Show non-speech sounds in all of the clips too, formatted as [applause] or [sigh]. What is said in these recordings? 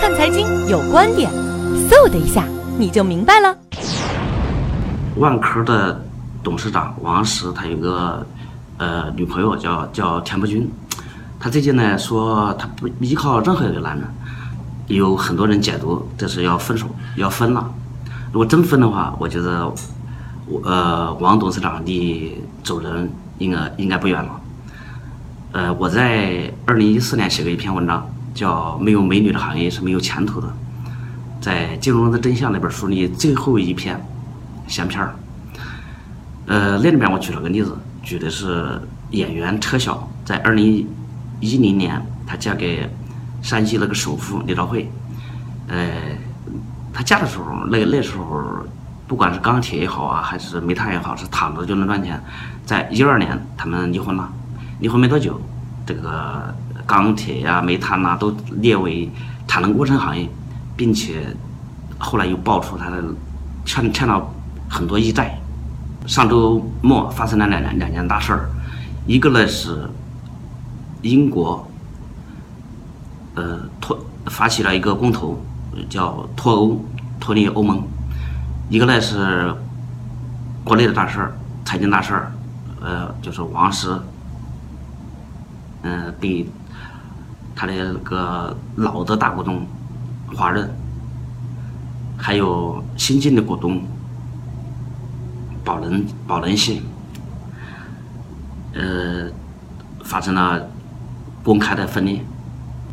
看财经有观点，嗖的一下你就明白了。万科的董事长王石，他有个呃女朋友叫叫田伯君，他最近呢说他不依靠任何一个男人，有很多人解读这是要分手要分了。如果真分的话，我觉得我呃王董事长离走人应该应该不远了。呃，我在二零一四年写过一篇文章，叫《没有美女的行业是没有前途的》，在《金融的真相》那本书里最后一篇闲篇儿。呃，那里面我举了个例子，举的是演员车晓在二零一零年，她嫁给山西那个首富李兆辉。呃，她嫁的时候，那那时候不管是钢铁也好啊，还是煤炭也好，是躺着就能赚钱。在一二年，他们离婚了。离婚没多久，这个钢铁呀、煤炭呐都列为产能过剩行业，并且后来又爆出他的欠欠了很多亿债。上周末发生了两两两件大事儿，一个呢是英国呃脱发起了一个公投，叫脱欧脱离欧盟；一个呢是国内的大事儿，财经大事儿，呃就是王石。嗯，被他的那个老的大股东华润，还有新进的股东宝能宝能系，呃，发生了公开的分裂。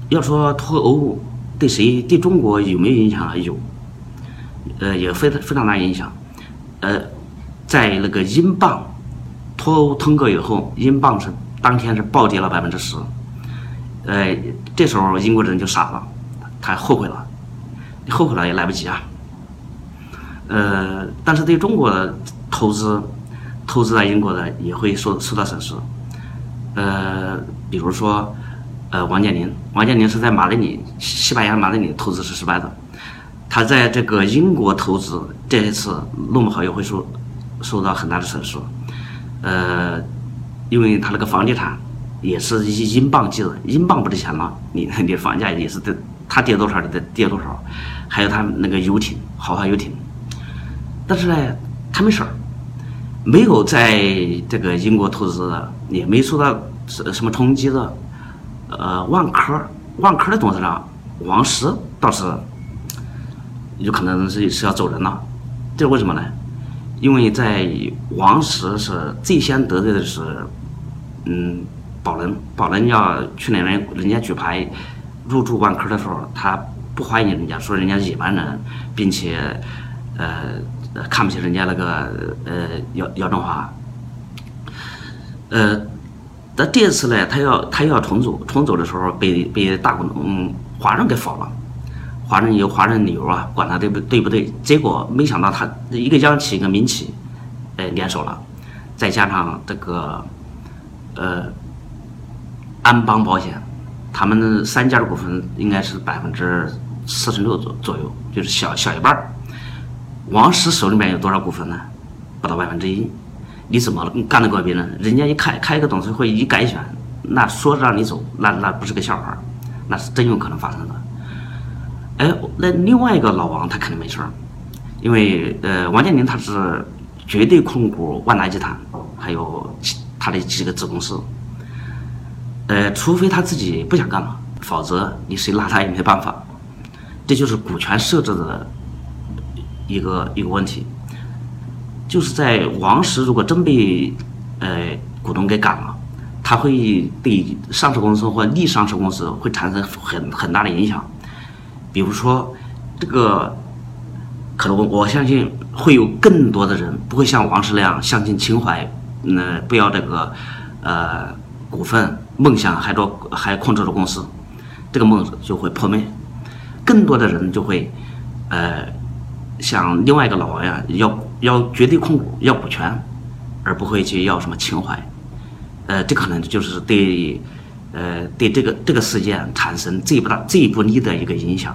要说脱欧对谁对中国有没有影响啊？有，呃，也非非常大影响。呃，在那个英镑脱欧通过以后，英镑是。当天是暴跌了百分之十，呃，这时候英国人就傻了，他后悔了，后悔了也来不及啊。呃，但是对中国的投资，投资在英国的也会受受到损失。呃，比如说，呃，王健林，王健林是在马德里，西班牙马德里投资是失败的，他在这个英国投资这一次弄不好也会受受到很大的损失。呃。因为他那个房地产也是一英镑计的，英镑不值钱了，你 [laughs] 你房价也是得，它跌多少就得跌多少。还有他那个游艇，豪华游艇，但是呢，他没事儿，没有在这个英国投资的，也没受到什什么冲击的。呃，万科，万科的董事长王石倒是有可能是是要走人了，这是为什么呢？因为在王石是最先得罪的是，嗯，宝能，宝能要去年人人家举牌入驻万科的时候，他不欢迎人家，说人家野蛮人，并且呃看不起人家那个呃姚姚振华，呃，那第二次呢，他要他要重组，重组的时候被被大股东华润给否了。华人有华人理由啊，管他对不对不对？结果没想到他一个央企一个民企，哎联手了，再加上这个呃安邦保险，他们三家的股份应该是百分之四十六左左右，就是小小一半。王石手里面有多少股份呢？不到百分之一。你怎么干得过别人？人家一开开一个董事会一改选，那说让你走，那那不是个笑话，那是真有可能发生的。哎，那另外一个老王他肯定没事儿，因为呃，王健林他是绝对控股万达集团，还有他的几个子公司，呃，除非他自己不想干了，否则你谁拉他也没办法，这就是股权设置的一个一个问题，就是在王石如果真被呃股东给赶了，他会对上市公司或逆上市公司会产生很很大的影响。比如说，这个可能我我相信会有更多的人不会像王石那样相信情怀，那不要这个呃股份梦想还做还控制着公司，这个梦就会破灭。更多的人就会呃像另外一个老王呀，要要绝对控股要股权，而不会去要什么情怀。呃，这可能就是对。呃，对这个这个事件产生最不大、最不利的一个影响。